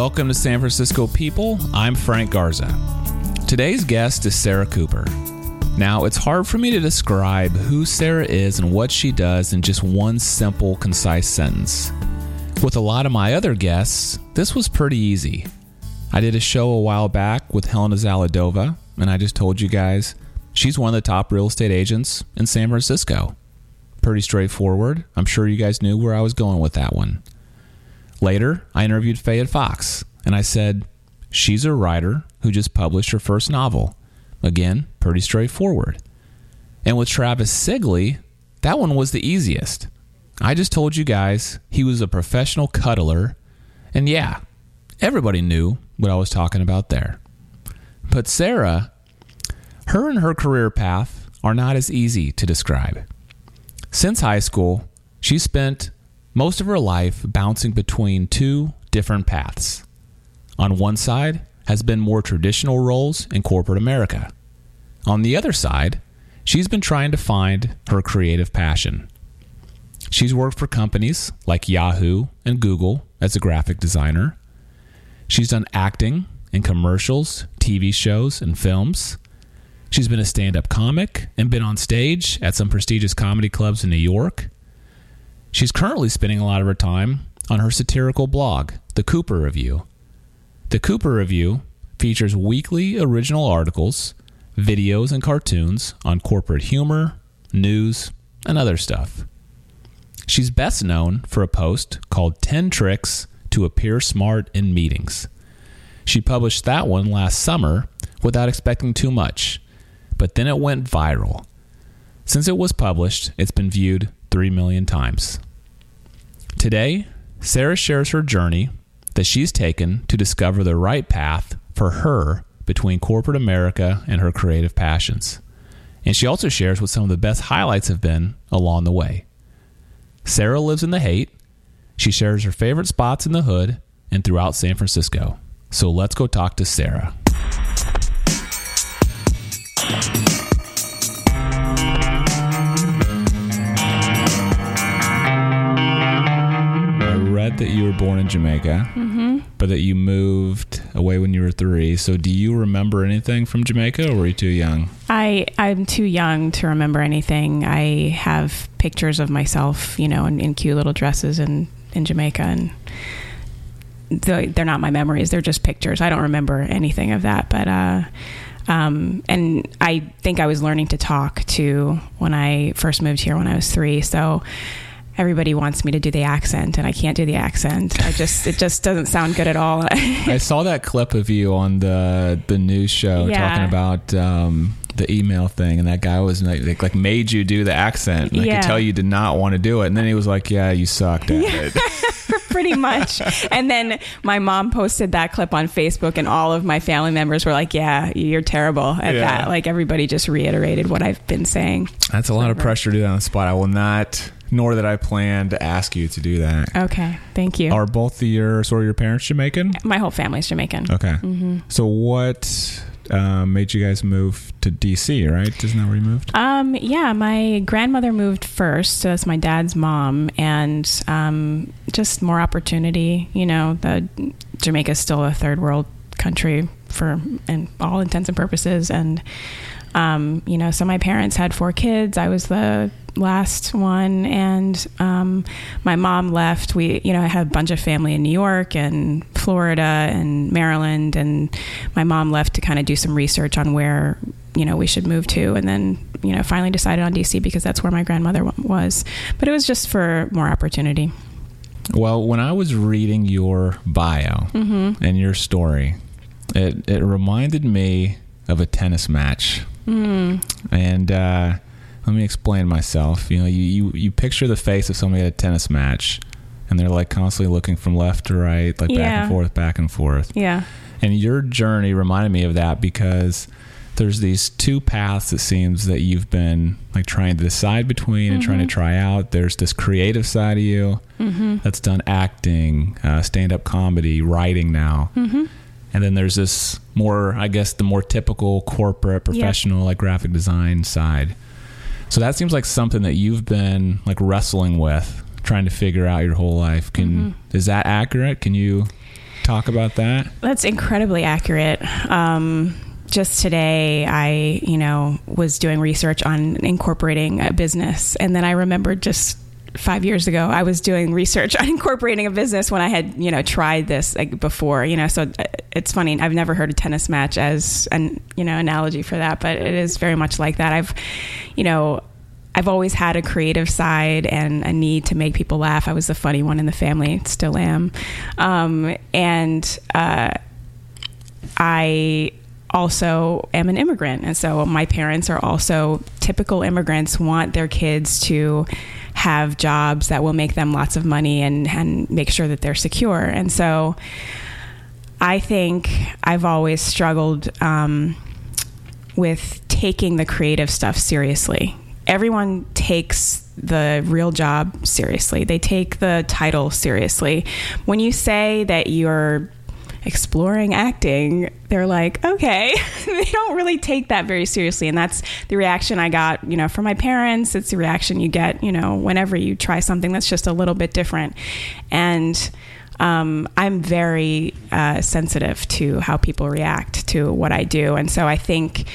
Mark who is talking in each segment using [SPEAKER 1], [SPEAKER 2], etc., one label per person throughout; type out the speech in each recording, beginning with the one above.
[SPEAKER 1] Welcome to San Francisco People. I'm Frank Garza. Today's guest is Sarah Cooper. Now, it's hard for me to describe who Sarah is and what she does in just one simple, concise sentence. With a lot of my other guests, this was pretty easy. I did a show a while back with Helena Zaladova, and I just told you guys she's one of the top real estate agents in San Francisco. Pretty straightforward. I'm sure you guys knew where I was going with that one. Later, I interviewed Fayette Fox, and I said, She's a writer who just published her first novel. Again, pretty straightforward. And with Travis Sigley, that one was the easiest. I just told you guys he was a professional cuddler, and yeah, everybody knew what I was talking about there. But Sarah, her and her career path are not as easy to describe. Since high school, she spent most of her life bouncing between two different paths. On one side has been more traditional roles in corporate America. On the other side, she's been trying to find her creative passion. She's worked for companies like Yahoo and Google as a graphic designer. She's done acting in commercials, TV shows, and films. She's been a stand up comic and been on stage at some prestigious comedy clubs in New York. She's currently spending a lot of her time on her satirical blog, The Cooper Review. The Cooper Review features weekly original articles, videos, and cartoons on corporate humor, news, and other stuff. She's best known for a post called 10 Tricks to Appear Smart in Meetings. She published that one last summer without expecting too much, but then it went viral. Since it was published, it's been viewed 3 million times. Today, Sarah shares her journey that she's taken to discover the right path for her between corporate America and her creative passions. And she also shares what some of the best highlights have been along the way. Sarah lives in the Haight. She shares her favorite spots in the hood and throughout San Francisco. So let's go talk to Sarah. Read that you were born in Jamaica, but that you moved away when you were three. So, do you remember anything from Jamaica, or were you too young?
[SPEAKER 2] I I'm too young to remember anything. I have pictures of myself, you know, in, in cute little dresses in in Jamaica, and they're, they're not my memories. They're just pictures. I don't remember anything of that. But uh, um, and I think I was learning to talk too when I first moved here when I was three. So everybody wants me to do the accent, and I can't do the accent. I just it just doesn't sound good at all.
[SPEAKER 1] I saw that clip of you on the the news show
[SPEAKER 2] Yeah.
[SPEAKER 1] talking about um, the email thing, and that guy was like, like, like made you do the accent. And I could tell you did not want to do it, and then he was like, "Yeah, you sucked at it."
[SPEAKER 2] Pretty much. And then my mom posted that clip on Facebook, and all of my family members were like, "Yeah, you're terrible at
[SPEAKER 1] Yeah.
[SPEAKER 2] that." Like everybody just reiterated what I've been saying.
[SPEAKER 1] That's a lot of pressure to do that on the spot. I will not, nor that I plan to ask you to do that.
[SPEAKER 2] Okay, thank you.
[SPEAKER 1] Are both of your sort of your parents Jamaican?
[SPEAKER 2] my whole family's Jamaican.
[SPEAKER 1] Okay. So what um, made you guys move to DC? Right? Isn't that where you moved?
[SPEAKER 2] Um, yeah, my grandmother moved first, so that's my dad's mom, and um, just more opportunity. You know, the Jamaica's still a third world country for in all intents and purposes, and um, you know, so my parents had four kids. I was the last one, and um, my mom left. We, you know, I had a bunch of family in New York and Florida and Maryland, and my mom left to kind of do some research on where you know we should move to, and then you know finally decided on DC because that's where my grandmother was. But it was just for more opportunity.
[SPEAKER 1] Well, when I was reading your bio
[SPEAKER 2] Mm-hmm.
[SPEAKER 1] and your story, it it reminded me of a tennis match.
[SPEAKER 2] Mm.
[SPEAKER 1] And uh, let me explain myself. You know, you, you you picture the face of somebody at a tennis match, and they're like constantly looking from left to right, like back and forth, back and forth.
[SPEAKER 2] Yeah.
[SPEAKER 1] And your journey reminded me of that because there's these two paths it seems that you've been like trying to decide between and trying to try out. There's this creative side of you that's done acting, uh, stand up comedy, writing now. And then there's this more, I guess, the more typical corporate, professional, like graphic design side. So that seems like something that you've been like wrestling with, trying to figure out your whole life. Can is that accurate? Can you talk about that?
[SPEAKER 2] That's incredibly accurate. Um, just today, I, you know, was doing research on incorporating a business. And then I remembered just five years ago, I was doing research on incorporating a business when I had, you know, tried this like before, you know, so uh, it's funny. I've never heard a tennis match as an, you know, analogy for that, but it is very much like that. I've, you know, I've always had a creative side and a need to make people laugh. I was the funny one in the family, still am. Um, and, uh, I also am an immigrant. And so my parents are also typical immigrants, want their kids to have jobs that will make them lots of money and, and make sure that they're secure. And so I think I've always struggled um, with taking the creative stuff seriously. Everyone takes the real job seriously. They take the title seriously. When you say that you're exploring acting, they're like, okay, they don't really take that very seriously. And that's the reaction I got, you know, from my parents. It's the reaction you get, you know, whenever you try something that's just a little bit different. And um, I'm very uh, sensitive to how people react to what I do. And so I think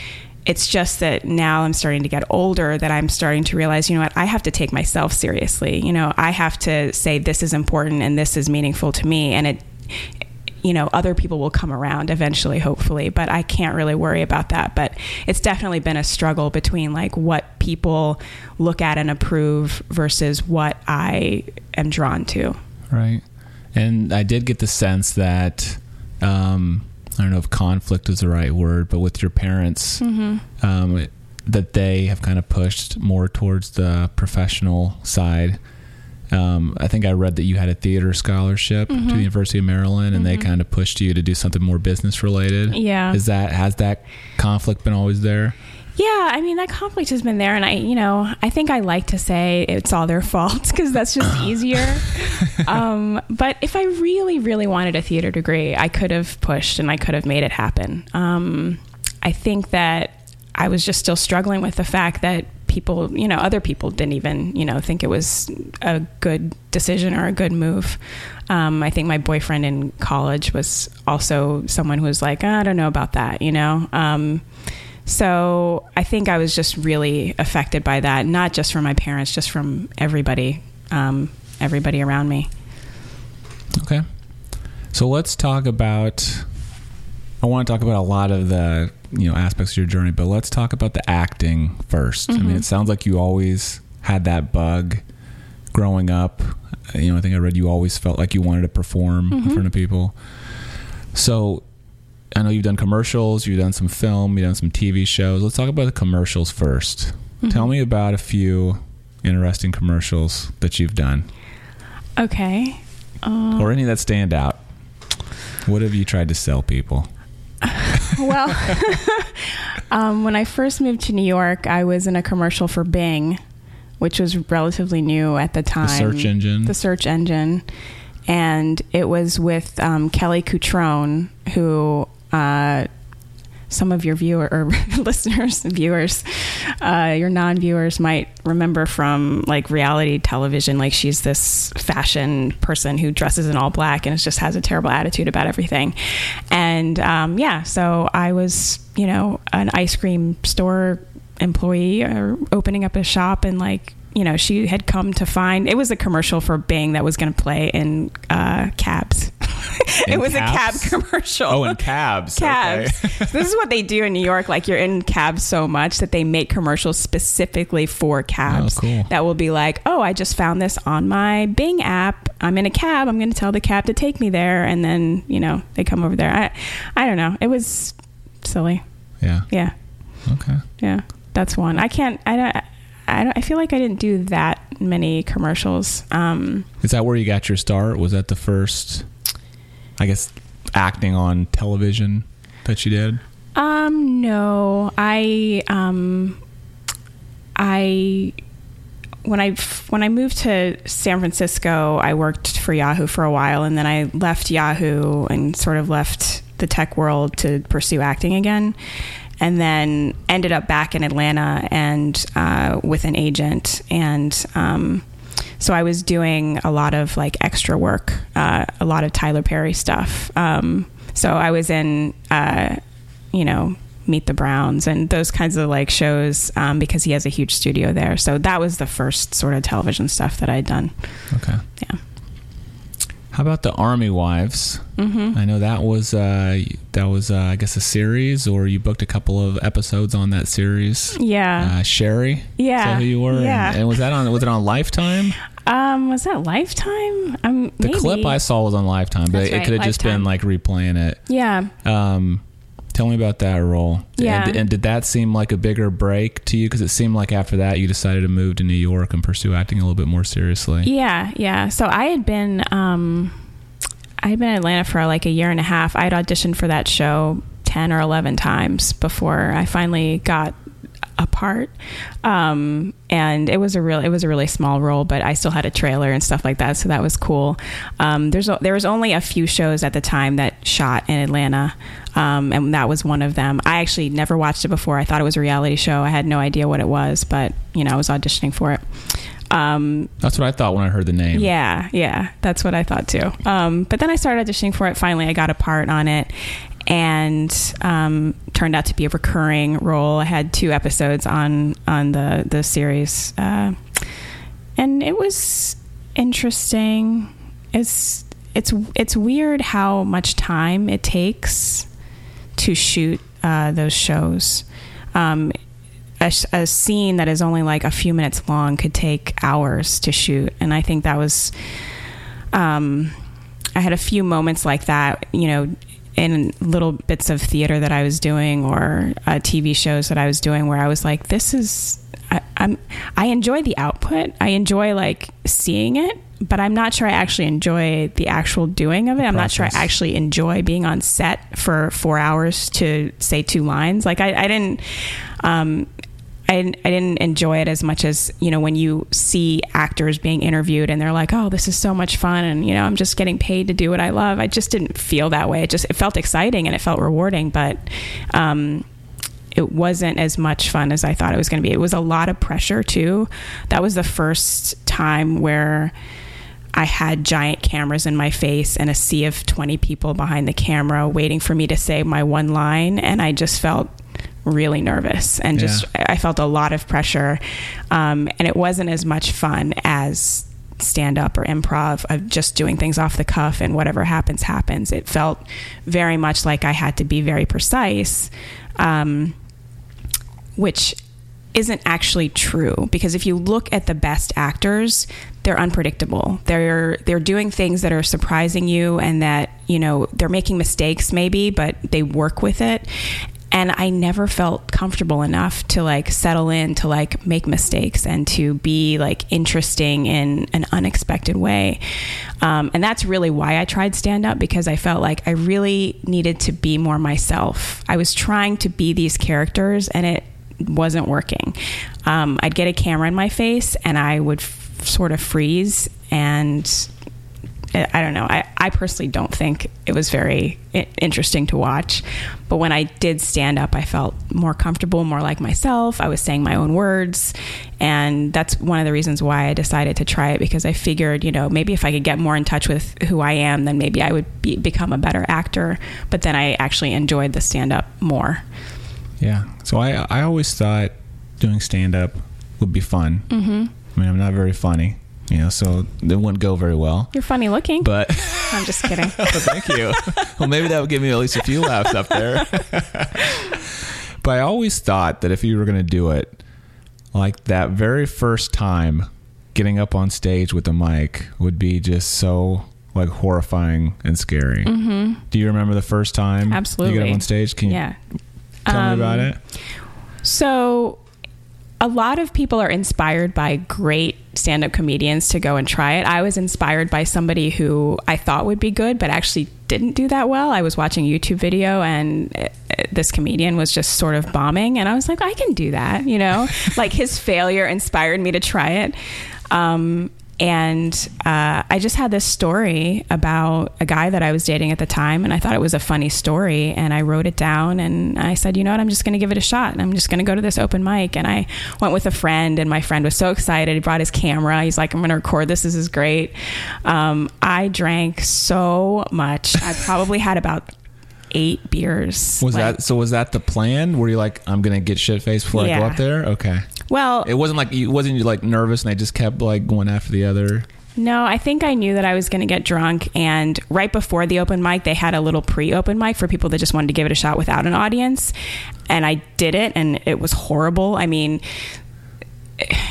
[SPEAKER 2] it's just that now I'm starting to get older that I'm starting to realize, you know what, I have to take myself seriously. You know, I have to say this is important and this is meaningful to me. And it, you know, other people will come around eventually, hopefully, but I can't really worry about that. But it's definitely been a struggle between like what people look at and approve versus what I am drawn to.
[SPEAKER 1] Right. And I did get the sense that, um, I don't know if conflict is the right word, but with your parents, mm-hmm. um, that they have kind of pushed more towards the professional side um, I think I read that you had a theater scholarship mm-hmm. to the University of Maryland, and mm-hmm. they kind of pushed you to do something more business related.
[SPEAKER 2] Yeah,
[SPEAKER 1] is that has that conflict been always there?
[SPEAKER 2] Yeah, I mean that conflict has been there, and I, you know, I think I like to say it's all their fault because that's just easier. um, but if I really, really wanted a theater degree, I could have pushed and I could have made it happen. Um, I think that I was just still struggling with the fact that people, you know, other people didn't even, you know, think it was a good decision or a good move. Um, I think my boyfriend in college was also someone who was like, I don't know about that, you know. Um, so I think I was just really affected by that, not just from my parents, just from everybody, um, everybody around me.
[SPEAKER 1] Okay. So let's talk about. I want to talk about a lot of the you know aspects of your journey, but let's talk about the acting 1st mm-hmm. I mean, mm-hmm. it sounds like you always had that bug growing up. You know, I think I read you always felt like you wanted to perform mm-hmm. in front of people. So, I know you've done commercials, you've done some film, you've done some TV shows. Let's talk about the commercials 1st mm-hmm. Tell me about a few interesting commercials that you've done.
[SPEAKER 2] Okay.
[SPEAKER 1] Uh, or any that stand out. What have you tried to sell people?
[SPEAKER 2] well, um, when I first moved to New York, I was in a commercial for Bing, which was relatively new at the time. The
[SPEAKER 1] search engine.
[SPEAKER 2] The search engine. And it was with um, Kelly Cutrone, who uh, some of your viewer or listeners, viewers, uh, your non-viewers might remember from like reality television. Like she's this fashion person who dresses in all black and just has a terrible attitude about everything. And um, yeah, so I was, you know, an ice cream store employee or opening up a shop and like you know, she had come to find it was a commercial for Bing that was going to play in uh, cabs. it was cabs? a cab commercial.
[SPEAKER 1] Oh, in cabs.
[SPEAKER 2] cabs. Okay. this is what they do in New York. Like you're in cabs so much that they make commercials specifically for cabs.
[SPEAKER 1] Oh, cool.
[SPEAKER 2] That will be like, oh, I just found this on my Bing app. I'm in a cab. I'm going to tell the cab to take me there, and then you know they come over there. I, I don't know. It was silly.
[SPEAKER 1] Yeah.
[SPEAKER 2] Yeah.
[SPEAKER 1] Okay.
[SPEAKER 2] Yeah, that's one. I can't. I don't. I, I feel like I didn't do that many commercials. Um,
[SPEAKER 1] Is that where you got your start? Was that the first, I guess, acting on television that you did?
[SPEAKER 2] Um, no, I, um, I, when I when I moved to San Francisco, I worked for Yahoo for a while, and then I left Yahoo and sort of left the tech world to pursue acting again and then ended up back in Atlanta and uh, with an agent. And um, so I was doing a lot of like extra work, uh, a lot of Tyler Perry stuff. Um, so I was in, uh, you know, Meet the Browns and those kinds of like shows um, because he has a huge studio there. So that was the first sort of television stuff that I'd done.
[SPEAKER 1] Okay.
[SPEAKER 2] Yeah.
[SPEAKER 1] How about the Army Wives? Mm-hmm. I know that was uh, that was uh, I guess a series, or you booked a couple of episodes on that series.
[SPEAKER 2] Yeah.
[SPEAKER 1] Uh, Sherry.
[SPEAKER 2] Yeah.
[SPEAKER 1] Is that who you were?
[SPEAKER 2] Yeah.
[SPEAKER 1] And, and was that on was it on Lifetime?
[SPEAKER 2] Um, was that Lifetime? Um,
[SPEAKER 1] The
[SPEAKER 2] maybe.
[SPEAKER 1] clip I saw was on Lifetime, but
[SPEAKER 2] That's
[SPEAKER 1] it
[SPEAKER 2] right,
[SPEAKER 1] could have just been like replaying it.
[SPEAKER 2] Yeah.
[SPEAKER 1] Um, tell me about that role.
[SPEAKER 2] Yeah.
[SPEAKER 1] And, and did that seem like a bigger break to you? Because it seemed like after that you decided to move to New York and pursue acting a little bit more seriously.
[SPEAKER 2] Yeah, yeah. So I had been um I had been in Atlanta for like a year and a half. I had auditioned for that show 10 or 11 times before I finally got a part. Um and it was a real it was a really small role, but I still had a trailer and stuff like that, so that was cool. Um there's there was only a few shows at the time that shot in Atlanta. Um, and that was one of them. I actually never watched it before. I thought it was a reality show. I had no idea what it was, but you know, I was auditioning for it. Um,
[SPEAKER 1] That's what I thought when I heard the name.
[SPEAKER 2] yeah, yeah, that's what I thought too. Um, but then I started auditioning for it. Finally, I got a part on it, and um, turned out to be a recurring role. I had two episodes on on the the series, uh, and it was interesting. It's it's it's weird how much time it takes to shoot uh, those shows. Um, a, a scene that is only like a few minutes long could take hours to shoot, and I think that was. Um, I had a few moments like that, you know, in little bits of theater that I was doing or uh, TV shows that I was doing, where I was like, "This is." I, I'm. I enjoy the output. I enjoy like seeing it, but I'm not sure I actually enjoy the actual doing of it. I'm not sure I actually enjoy being on set for four hours to say two lines. Like I, I didn't. Um, I, didn't- I didn't enjoy it as much as you know when you see actors being interviewed and they're like, "Oh, this is so much fun," and you know, I'm just getting paid to do what I love. I just didn't feel that way. It just it felt exciting and it felt rewarding, but um, it wasn't as much fun as I thought it was going to be. It was a lot of pressure too. That was the first time where I had giant cameras in my face and a sea of 20 people behind the camera waiting for me to say my one line. And I just felt really nervous and just, I felt a lot of pressure. Um, and it wasn't as much fun as stand up or improv of just doing things off the cuff and whatever happens, happens. It felt very much like I had to be very precise. Um, which isn't actually true because if you look at the best actors they're unpredictable they're they're doing things that are surprising you and that you know they're making mistakes maybe but they work with it and I never felt comfortable enough to like settle in to like make mistakes and to be like interesting in an unexpected way. Um, and that's really why I tried stand up because I felt like I really needed to be more myself. I was trying to be these characters and it wasn't working. Um, I'd get a camera in my face and I would f- sort of freeze and I don't know. I, I personally don't think it was very interesting to watch. But when I did stand up, I felt more comfortable, more like myself. I was saying my own words. And that's one of the reasons why I decided to try it because I figured, you know, maybe if I could get more in touch with who I am, then maybe I would be, become a better actor. But then I actually enjoyed the stand up more.
[SPEAKER 1] Yeah. So I I always thought doing stand up would be fun. Mm-hmm. I mean, I'm not very funny, you know, so it wouldn't go very well.
[SPEAKER 2] You're funny looking.
[SPEAKER 1] But
[SPEAKER 2] I'm just kidding.
[SPEAKER 1] thank you. well, maybe that would give me at least a few laughs up there. but I always thought that if you were going to do it, like that very first time getting up on stage with a mic would be just so like horrifying and scary. Mm-hmm. Do you remember the first time Absolutely. you got
[SPEAKER 2] Absolutely.
[SPEAKER 1] up on stage? Can you
[SPEAKER 2] yeah.
[SPEAKER 1] tell
[SPEAKER 2] Um,
[SPEAKER 1] me about it?
[SPEAKER 2] So, a lot of people are inspired by great stand up comedians to go and try it. I was inspired by somebody who I thought would be good, but actually didn't do that well. I was watching a YouTube video and uh, this comedian was just sort of bombing, and I was like, I can do that, you know? like his failure inspired me to try it. Um, and uh, I just had this story about a guy that I was dating at the time, and I thought it was a funny story. And I wrote it down, and I said, you know what, I'm just going to give it a shot. And I'm just going to go to this open mic. And I went with a friend, and my friend was so excited. He brought his camera. He's like, I'm going to record this. This is great. Um, I drank so much. I probably had about eight beers.
[SPEAKER 1] Was
[SPEAKER 2] Like,
[SPEAKER 1] that so? Was that the plan? Were you like, I'm gonna get shit faced before I go up there? Okay.
[SPEAKER 2] Well,
[SPEAKER 1] It wasn't like you wasn't you like nervous and I just kept like one after the other.
[SPEAKER 2] No, I think I knew that I was going to get drunk. And right before the open mic, they had a little pre open mic for people that just wanted to give it a shot without an audience. And I did it, and it was horrible. I mean,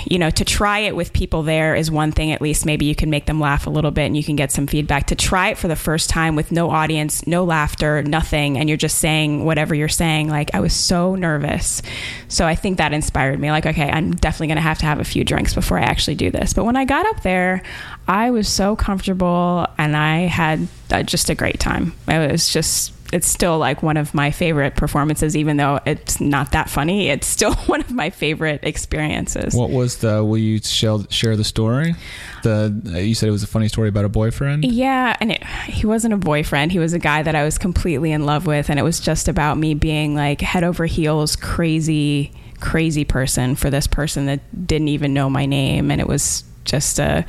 [SPEAKER 2] you know, to try it with people there is one thing. At least maybe you can make them laugh a little bit and you can get some feedback. To try it for the first time with no audience, no laughter, nothing, and you're just saying whatever you're saying, like I was so nervous. So I think that inspired me. Like, okay, I'm definitely going to have to have a few drinks before I actually do this. But when I got up there, I was so comfortable and I had uh, just a great time. It was just it's still like one of my favorite performances, even though it's not that funny. It's still one of my favorite experiences.
[SPEAKER 1] What was the? Will you share, share the story? The uh, you said it was a funny story about a boyfriend.
[SPEAKER 2] Yeah, and it, he wasn't a boyfriend. He was a guy that I was completely in love with, and it was just about me being like head over heels, crazy, crazy person for this person that didn't even know my name, and it was just a,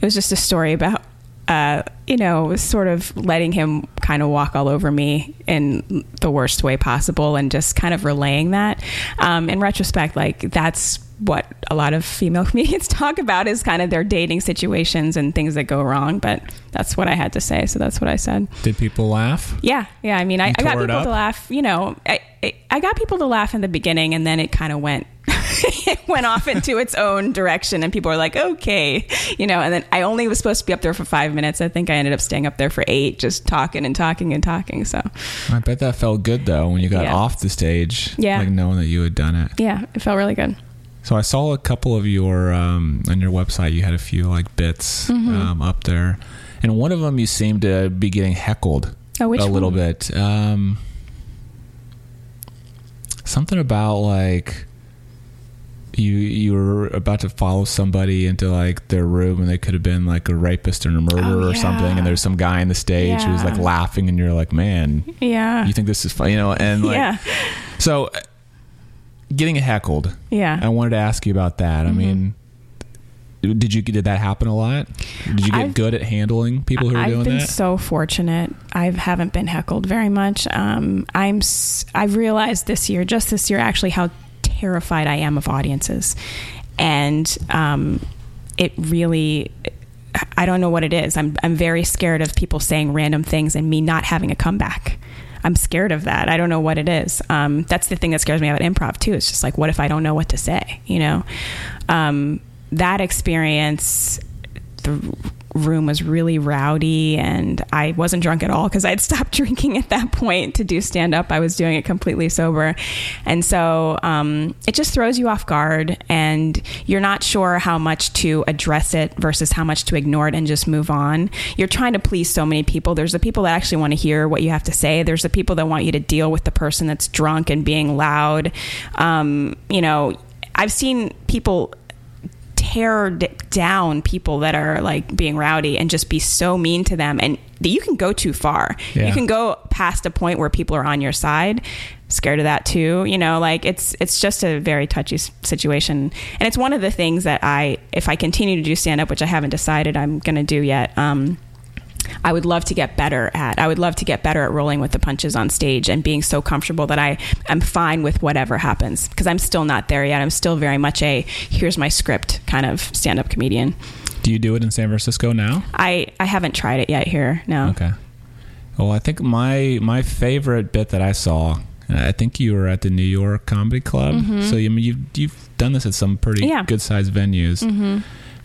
[SPEAKER 2] it was just a story about. Uh, you know, sort of letting him kind of walk all over me in the worst way possible and just kind of relaying that. Um, in retrospect, like that's what a lot of female comedians talk about is kind of their dating situations and things that go wrong. But that's what I had to say. So that's what I said.
[SPEAKER 1] Did people laugh?
[SPEAKER 2] Yeah. Yeah. I mean, I, I got people to laugh, you know, I, I, I got people to laugh in the beginning and then it kind of went. It went off into its own direction and people were like okay you know and then i only was supposed to be up there for five minutes i think i ended up staying up there for eight just talking and talking and talking so
[SPEAKER 1] I bet that felt good though when you got
[SPEAKER 2] Yeah.
[SPEAKER 1] off the stage.
[SPEAKER 2] Yeah.
[SPEAKER 1] like knowing that you had done it.
[SPEAKER 2] yeah it felt really good
[SPEAKER 1] So I saw a couple of your um, on your website. You had a few like bits
[SPEAKER 2] Mm-hmm.
[SPEAKER 1] um, up there, and one of them you seemed to be getting heckled
[SPEAKER 2] Oh,
[SPEAKER 1] a little
[SPEAKER 2] one?
[SPEAKER 1] bit. Um, something about like you you were about to follow somebody into like their room and they could have been like a rapist or a murderer
[SPEAKER 2] Oh,
[SPEAKER 1] or something and there's some guy in the stage who was like laughing and you're like man
[SPEAKER 2] yeah
[SPEAKER 1] you think this is fun you know and like
[SPEAKER 2] yeah
[SPEAKER 1] so uh, getting heckled
[SPEAKER 2] yeah
[SPEAKER 1] I wanted to ask you about that.
[SPEAKER 2] Mm-hmm.
[SPEAKER 1] I mean, did you did that happen a lot? Did you get
[SPEAKER 2] I've-
[SPEAKER 1] good at handling people who are doing that?
[SPEAKER 2] I've been so fortunate. I haven't been heckled very much. Um, I'm. I've realized this year, just this year, actually, how terrified I am of audiences, and um, it really. I don't know what it is. I'm. I'm very scared of people saying random things and me not having a comeback. I'm scared of that. I don't know what it is. Um, that's the thing that scares me about improv too. It's just like, what if I don't know what to say? You know, um, that experience the room was really rowdy and I wasn't drunk at all because I'd stopped drinking at that point to do stand up. I was doing it completely sober. And so um, it just throws you off guard and you're not sure how much to address it versus how much to ignore it and just move on. You're trying to please so many people. There's the people that actually want to hear what you have to say, there's the people that want you to deal with the person that's drunk and being loud. Um, you know, I've seen people tear d- down people that are like being rowdy and just be so mean to them and that you can go too far.
[SPEAKER 1] Yeah.
[SPEAKER 2] you can go past a point where people are on your side. Scared of that too you know like it's it's just a very touchy s- situation. And it's one of the things that i if i continue to do stand up which i haven't decided i'm going to do yet um I would love to get better at. I would love to get better at rolling with the punches on stage and being so comfortable that I am fine with whatever happens because I'm still not there yet. I'm still very much a here's my script kind of stand up comedian.
[SPEAKER 1] Do you do it in San Francisco now?
[SPEAKER 2] I, I haven't tried it yet here. No.
[SPEAKER 1] Okay. Well, I think my my favorite bit that I saw. I think you were at the New York Comedy Club. So you I mean you've you've done this at some pretty
[SPEAKER 2] Mm-hmm. Yeah.
[SPEAKER 1] good sized venues.
[SPEAKER 2] hmm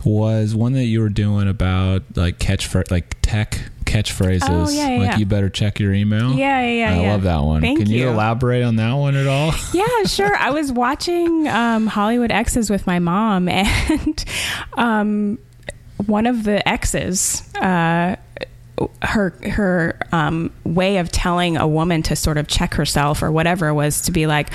[SPEAKER 1] Was one that you were doing about like catch like tech catchphrases.
[SPEAKER 2] Oh, yeah, yeah,
[SPEAKER 1] like
[SPEAKER 2] yeah.
[SPEAKER 1] you better check your email.
[SPEAKER 2] Yeah, yeah, yeah.
[SPEAKER 1] I love that one.
[SPEAKER 2] Thank
[SPEAKER 1] Can you.
[SPEAKER 2] you.
[SPEAKER 1] elaborate on that one at all?
[SPEAKER 2] yeah, sure. I was watching um, Hollywood Exes with my mom, and um, one of the exes, uh, her her um, way of telling a woman to sort of check herself or whatever was to be like.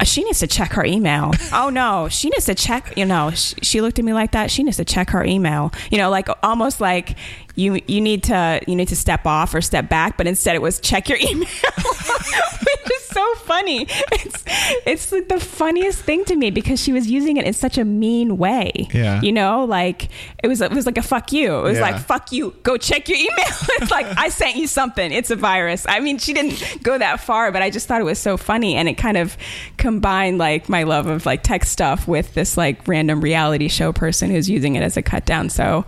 [SPEAKER 2] Uh, She needs to check her email. oh no, she needs to check. You know, she, she looked at me like that. She needs to check her email. You know, like almost like you you need to you need to step off or step back, but instead it was check your email, which is so funny. It's it's like the funniest thing to me because she was using it in such a mean way.
[SPEAKER 1] Yeah.
[SPEAKER 2] you know, like it was it was like a fuck you. It was
[SPEAKER 1] Yeah.
[SPEAKER 2] like fuck you. Go check your email. it's like I sent you something. It's a virus. I mean, she didn't go that far, but I just thought it was so funny, and it kind of combined like my love of like tech stuff with this like random reality show person who's using it as a cut down. So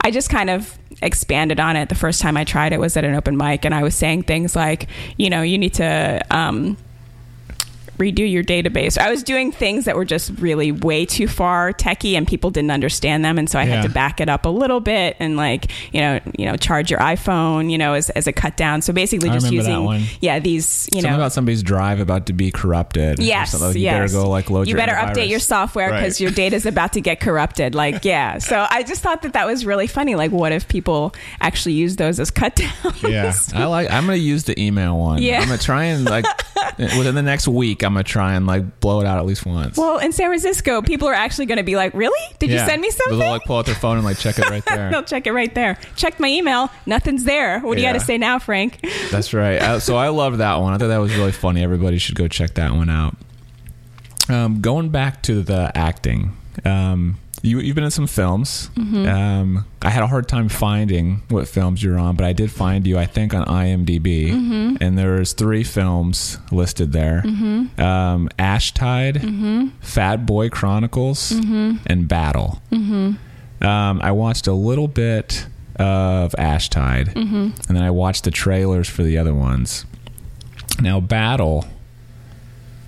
[SPEAKER 2] I just kind of expanded on it. The first time I tried it was at an open mic, and I was saying things like, you know, you need to. Um, redo your database. I was doing things that were just really way too far techie and people didn't understand them and so I
[SPEAKER 1] Yeah.
[SPEAKER 2] had to back it up a little bit and like, you know, you know, charge your iPhone, you know, as, as a cut down. So basically just
[SPEAKER 1] remember that
[SPEAKER 2] using
[SPEAKER 1] one.
[SPEAKER 2] yeah, these, you
[SPEAKER 1] Something
[SPEAKER 2] know,
[SPEAKER 1] about somebody's drive about to be corrupted. or
[SPEAKER 2] Yes,
[SPEAKER 1] something. Like, you
[SPEAKER 2] yes.
[SPEAKER 1] better go like load
[SPEAKER 2] you
[SPEAKER 1] your
[SPEAKER 2] better
[SPEAKER 1] antivirus.
[SPEAKER 2] update your software because
[SPEAKER 1] Right.
[SPEAKER 2] your data is about to get corrupted. Like, yeah. So I just thought that that was really funny. Like, what if people actually use those as cut downs?
[SPEAKER 1] Yeah, I like. I'm gonna use the email one.
[SPEAKER 2] Yeah.
[SPEAKER 1] I'm gonna try and like within the next week. I'm gonna try and like blow it out at least once.
[SPEAKER 2] Well, in San Francisco, people are actually going to be like, "Really? Did you send me something?"
[SPEAKER 1] They'll like pull out their phone and like check it right there.
[SPEAKER 2] They'll check it right there. Check my email. Nothing's there. What do you got to say now, Frank?
[SPEAKER 1] That's right. Uh, so I loved that one. I thought that was really funny. Everybody should go check that one out. Um, going back to the acting, um, you, you've been in some films.
[SPEAKER 2] Mm-hmm.
[SPEAKER 1] Um, I had a hard time finding what films you're on, but I did find you, I think, on IMDb.
[SPEAKER 2] Mm-hmm.
[SPEAKER 1] And there's three films listed there um, Ash Tide,
[SPEAKER 2] Mm-hmm.
[SPEAKER 1] Fat Boy Chronicles, and Battle.
[SPEAKER 2] Mm-hmm.
[SPEAKER 1] Um, I watched a little bit of Ash Tide,
[SPEAKER 2] Mm-hmm.
[SPEAKER 1] and then I watched the trailers for the other ones. Now, Battle.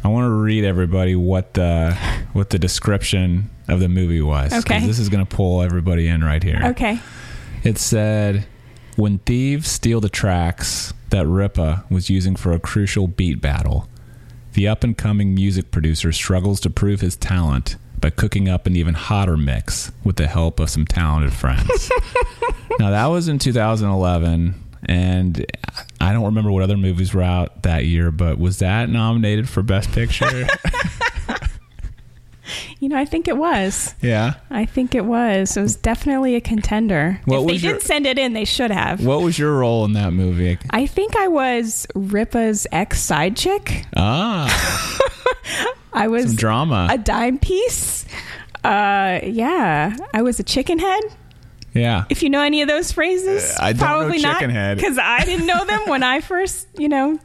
[SPEAKER 1] I want to read everybody what the what the description of the movie was.
[SPEAKER 2] Okay.
[SPEAKER 1] This is going to pull everybody in right here.
[SPEAKER 2] Okay.
[SPEAKER 1] It said, "When thieves steal the tracks that Ripa was using for a crucial beat battle, the up-and-coming music producer struggles to prove his talent by cooking up an even hotter mix with the help of some talented friends." now that was in 2011, and I don't remember what other movies were out that year, but was that nominated for Best Picture?
[SPEAKER 2] You know, I think it was.
[SPEAKER 1] yeah.
[SPEAKER 2] I think it was. It was definitely a contender.
[SPEAKER 1] What
[SPEAKER 2] if they
[SPEAKER 1] your-
[SPEAKER 2] didn't send it in, they should have.
[SPEAKER 1] What was your role in that movie?
[SPEAKER 2] I think I was Ripa's ex side chick.
[SPEAKER 1] Ah,
[SPEAKER 2] I
[SPEAKER 1] some
[SPEAKER 2] was
[SPEAKER 1] drama.
[SPEAKER 2] a dime piece. Uh, yeah, I was a chicken head.
[SPEAKER 1] Yeah.
[SPEAKER 2] If you know any of those phrases,
[SPEAKER 1] Uh, I
[SPEAKER 2] probably not because I didn't know them when I first, you know,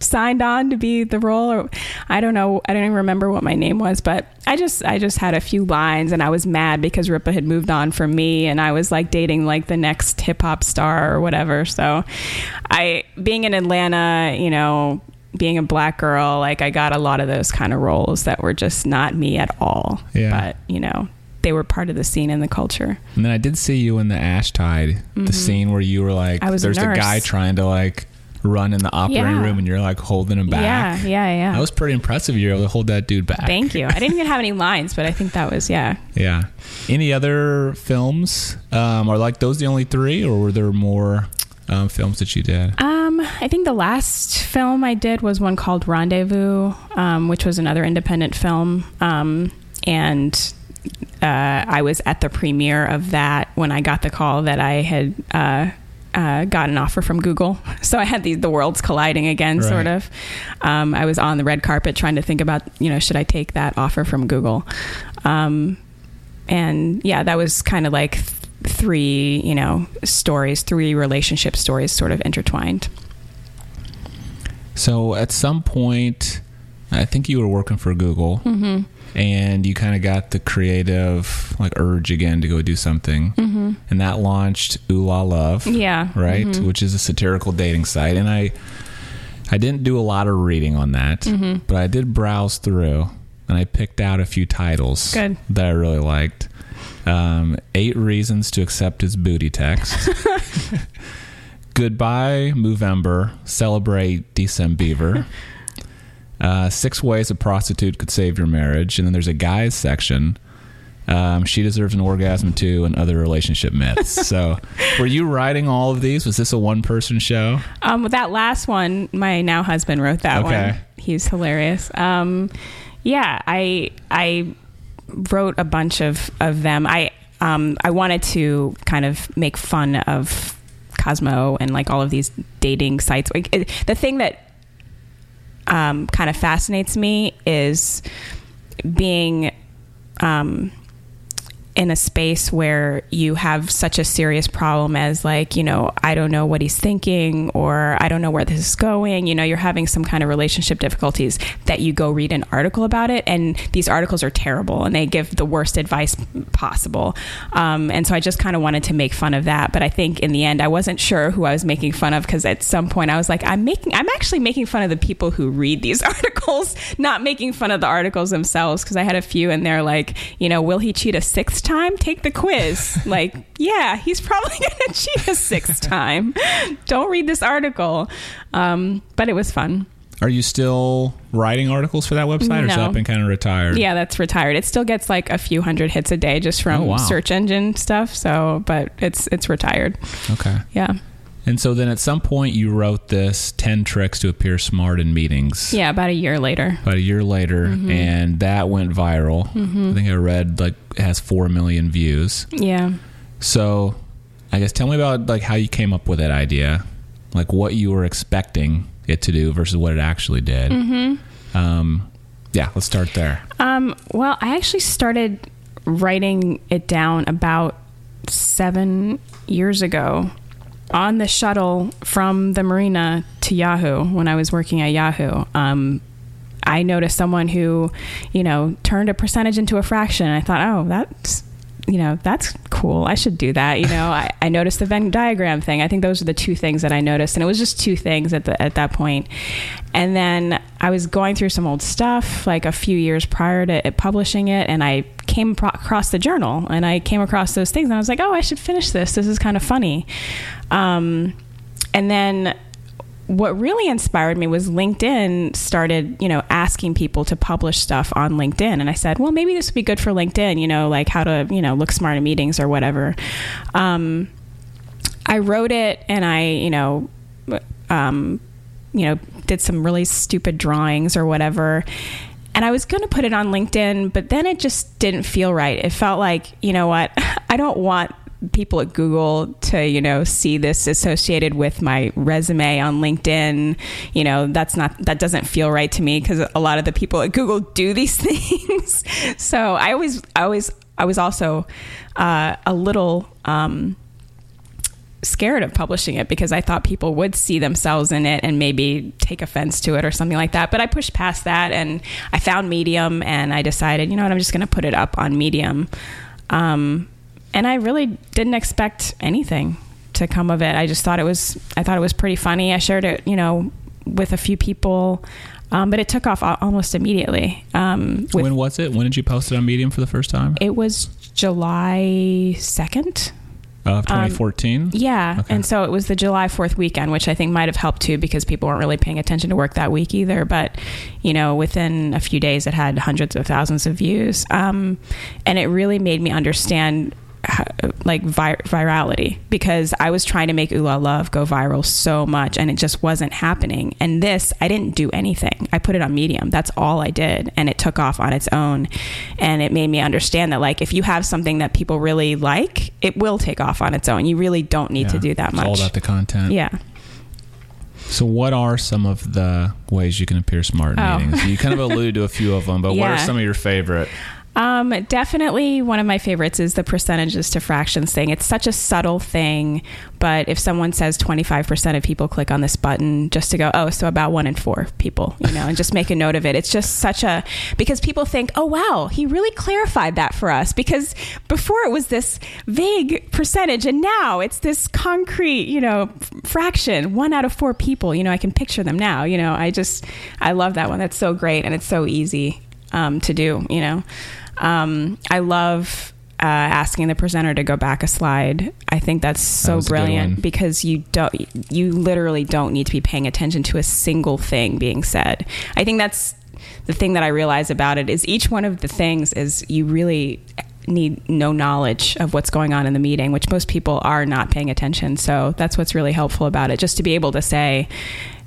[SPEAKER 2] signed on to be the role. Or I don't know. I don't even remember what my name was, but I just I just had a few lines, and I was mad because Ripa had moved on from me, and I was like dating like the next hip hop star or whatever. So, I being in Atlanta, you know. Being a black girl, like I got a lot of those kind of roles that were just not me at all.
[SPEAKER 1] Yeah.
[SPEAKER 2] But, you know, they were part of the scene and the culture.
[SPEAKER 1] And then I did see you in the Ash Tide, the scene where you were like,
[SPEAKER 2] Mm-hmm. I was
[SPEAKER 1] there's a
[SPEAKER 2] nurse.
[SPEAKER 1] guy trying to like run in the operating
[SPEAKER 2] Yeah.
[SPEAKER 1] room and you're like holding him back.
[SPEAKER 2] Yeah, yeah, yeah.
[SPEAKER 1] That was pretty impressive. You're able to hold that dude back.
[SPEAKER 2] Thank you. I didn't even have any lines, but I think that was yeah.
[SPEAKER 1] Yeah. Any other films? Um, are like those the only three, or were there more um, films that you did?
[SPEAKER 2] Um, I think the last film I did was one called Rendezvous, um, which was another independent film, um, and uh, I was at the premiere of that when I got the call that I had. Uh, uh, got an offer from Google, so I had the the worlds colliding again,
[SPEAKER 1] Right.
[SPEAKER 2] sort of. Um, I was on the red carpet trying to think about, you know, should I take that offer from Google? Um, and yeah, that was kind of like th- three, you know, stories, three relationship stories, sort of intertwined.
[SPEAKER 1] So at some point, I think you were working for Google,
[SPEAKER 2] Mm-hmm.
[SPEAKER 1] And you kind of got the creative like urge again to go do something,
[SPEAKER 2] Mm-hmm.
[SPEAKER 1] and that launched Ooh La Love.
[SPEAKER 2] Yeah.
[SPEAKER 1] right
[SPEAKER 2] Mhm.
[SPEAKER 1] which is a satirical dating site and i i didn't do a lot of reading on that
[SPEAKER 2] Mm-hmm.
[SPEAKER 1] but i did browse through and i picked out a few titles
[SPEAKER 2] Good.
[SPEAKER 1] that i really liked um, eight reasons to accept his booty text goodbye movember celebrate december uh, six ways a prostitute could save your marriage and then there's a guys section um, she deserves an orgasm too, and other relationship myths. So, were you writing all of these? Was this a one-person show?
[SPEAKER 2] Um, that last one, my now husband wrote that
[SPEAKER 1] Okay.
[SPEAKER 2] one. He's hilarious. Um, Yeah, I I wrote a bunch of of them. I um, I wanted to kind of make fun of Cosmo and like all of these dating sites. Like, it, the thing that um, kind of fascinates me is being um, in a space where you have such a serious problem as like you know i don't know what he's thinking or i don't know where this is going. You know you're having some kind of relationship difficulties that you go read an article about it and these articles are terrible and they give the worst advice possible. Um, and so i just kind of wanted to make fun of that but i think in the end i wasn't sure who i was making fun of because at some point i was like i'm making i'm actually making fun of the people who read these articles not making fun of the articles themselves because i had a few and they're like you know will he cheat a sixth time, take the quiz. like, yeah, he's probably going to cheat a sixth time. Don't read this article. Um, but it was fun.
[SPEAKER 1] Are you still writing articles for that website, or has
[SPEAKER 2] No.
[SPEAKER 1] that been kind of retired?
[SPEAKER 2] Yeah, that's retired. It still gets like a few hundred hits a day just from
[SPEAKER 1] Oh, wow.
[SPEAKER 2] search engine stuff. So, but it's it's retired.
[SPEAKER 1] Okay.
[SPEAKER 2] Yeah,
[SPEAKER 1] And so then at some point you wrote this 10 tricks to appear smart in meetings.
[SPEAKER 2] yeah. About a year later.
[SPEAKER 1] About a year later,
[SPEAKER 2] Mm-hmm.
[SPEAKER 1] and that went viral. I think I read like it has 4 million views.
[SPEAKER 2] Yeah.
[SPEAKER 1] So I guess tell me about like how you came up with that idea, like what you were expecting it to do versus what it actually did. Mm-hmm. Um, yeah, let's start there.
[SPEAKER 2] Um, well, I actually started writing it down about seven years ago on the shuttle from the marina to Yahoo when I was working at Yahoo. Um, I noticed someone who, you know, turned a percentage into a fraction. I thought, oh, that's, you know, that's cool. I should do that. You know, I, I noticed the Venn diagram thing. I think those are the two things that I noticed, and it was just two things at the at that point. And then I was going through some old stuff, like a few years prior to it publishing it, and I came across the journal, and I came across those things, and I was like, oh, I should finish this. This is kind of funny. Um, and then what really inspired me was LinkedIn started, you know, asking people to publish stuff on LinkedIn. And I said, well, maybe this would be good for LinkedIn, you know, like how to, you know, look smart in meetings or whatever. Um, I wrote it and I, you know, um, you know, did some really stupid drawings or whatever. And I was going to put it on LinkedIn, but then it just didn't feel right. It felt like, you know what? I don't want people at Google to, you know, see this associated with my resume on LinkedIn. You know, that's not, that doesn't feel right to me because a lot of the people at Google do these things. so I always, I always, I was also uh, a little, um, scared of publishing it because I thought people would see themselves in it and maybe take offense to it or something like that. But I pushed past that and I found Medium and I decided, you know what, I'm just going to put it up on Medium. Um, and I really didn't expect anything to come of it. I just thought it was, I thought it was pretty funny. I shared it, you know, with a few people. Um, but it took off almost immediately. Um,
[SPEAKER 1] when was it? When did you post it on Medium for the first time?
[SPEAKER 2] it was July 2nd.
[SPEAKER 1] Of 2014?
[SPEAKER 2] Yeah.
[SPEAKER 1] Okay.
[SPEAKER 2] And so it was the July 4th weekend, which I think might have helped too because people weren't really paying attention to work that week either. But, you know, within a few days, it had hundreds of thousands of views. Um, and it really made me understand. Like vi- virality because I was trying to make Ooh La Love go viral so much and it just wasn't happening. And this, I didn't do anything. I put it on Medium. That's all I did. And it took off on its own. And it made me understand that, like, if you have something that people really like, it will take off on its own. You really don't need to do that
[SPEAKER 1] It's
[SPEAKER 2] much.
[SPEAKER 1] all about the content.
[SPEAKER 2] yeah.
[SPEAKER 1] So, what are some of the ways you can appear smart in
[SPEAKER 2] Oh.
[SPEAKER 1] meetings? You kind of alluded to a few of them, but what are some of your favorite?
[SPEAKER 2] Um, definitely one of my favorites is the percentages to fractions thing. It's such a subtle thing, but if someone says 25% of people click on this button just to go, oh, so about one in four people, you know, and just make a note of it. It's just such a, because people think, oh, wow, he really clarified that for us because before it was this vague percentage and now it's this concrete, you know, fraction, one out of four people, you know, I can picture them now, you know, I just, I love that one. That's so great and it's so easy um, to do, you know. Um, I love uh, asking the presenter to go back a slide. I think that's so
[SPEAKER 1] was a good one.
[SPEAKER 2] brilliant because you don't, you literally don't need to be paying attention to a single thing being said. I think that's the thing that I realize about it is each one of the things is you really need no knowledge of what's going on in the meeting, which most people are not paying attention. So that's what's really helpful about it, just to be able to say,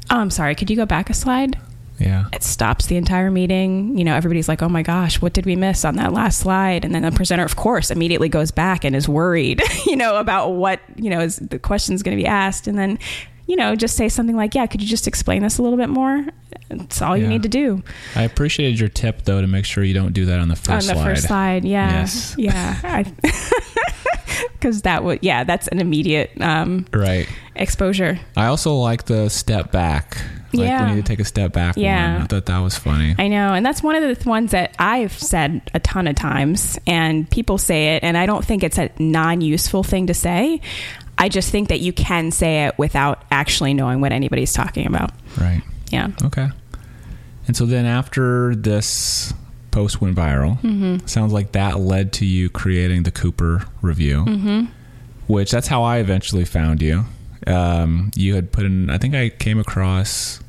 [SPEAKER 2] "Oh, I'm sorry, could you go back a slide?"
[SPEAKER 1] Yeah.
[SPEAKER 2] it stops the entire meeting. You know, everybody's like, "Oh my gosh, what did we miss on that last slide?" And then the presenter, of course, immediately goes back and is worried, you know, about what you know is the question's going to be asked, and then. You know, just say something like, "Yeah, could you just explain this a little bit more?" That's all you need to do
[SPEAKER 1] I appreciated your tip though to make sure you don't do that on the first
[SPEAKER 2] on the
[SPEAKER 1] slide.
[SPEAKER 2] first slide. Yeah,
[SPEAKER 1] Yes.
[SPEAKER 2] yeah, because that would, yeah, that's an immediate um,
[SPEAKER 1] Right.
[SPEAKER 2] exposure.
[SPEAKER 1] I also like the step back. Like
[SPEAKER 2] Yeah.
[SPEAKER 1] we need to take a step back.
[SPEAKER 2] Yeah.
[SPEAKER 1] One. I thought that was funny.
[SPEAKER 2] I know, and that's one of the th- ones that I've said a ton of times, and people say it, and I don't think it's a non-useful thing to say. I just think that you can say it without actually knowing what anybody's talking about.
[SPEAKER 1] right.
[SPEAKER 2] Yeah.
[SPEAKER 1] Okay. And so then after this post went viral,
[SPEAKER 2] Mm-hmm.
[SPEAKER 1] sounds like that led to you creating the Cooper review,
[SPEAKER 2] Mm-hmm.
[SPEAKER 1] which that's how I eventually found you. Um, you had put in, I think I came across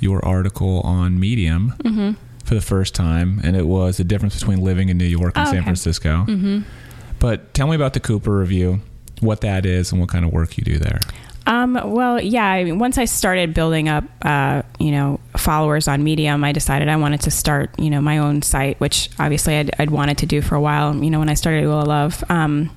[SPEAKER 1] your article on Medium
[SPEAKER 2] Mm-hmm.
[SPEAKER 1] for the first time, and it was the difference between living in New York and
[SPEAKER 2] Oh,
[SPEAKER 1] San
[SPEAKER 2] okay.
[SPEAKER 1] Francisco.
[SPEAKER 2] Mm-hmm.
[SPEAKER 1] But tell me about the Cooper review, what that is, and what kind of work you do there.
[SPEAKER 2] Um, well, yeah. I mean, once I started building up, uh, you know, followers on Medium, I decided I wanted to start, you know, my own site, which obviously I'd, I'd wanted to do for a while. You know, when I started Will of Love. Um,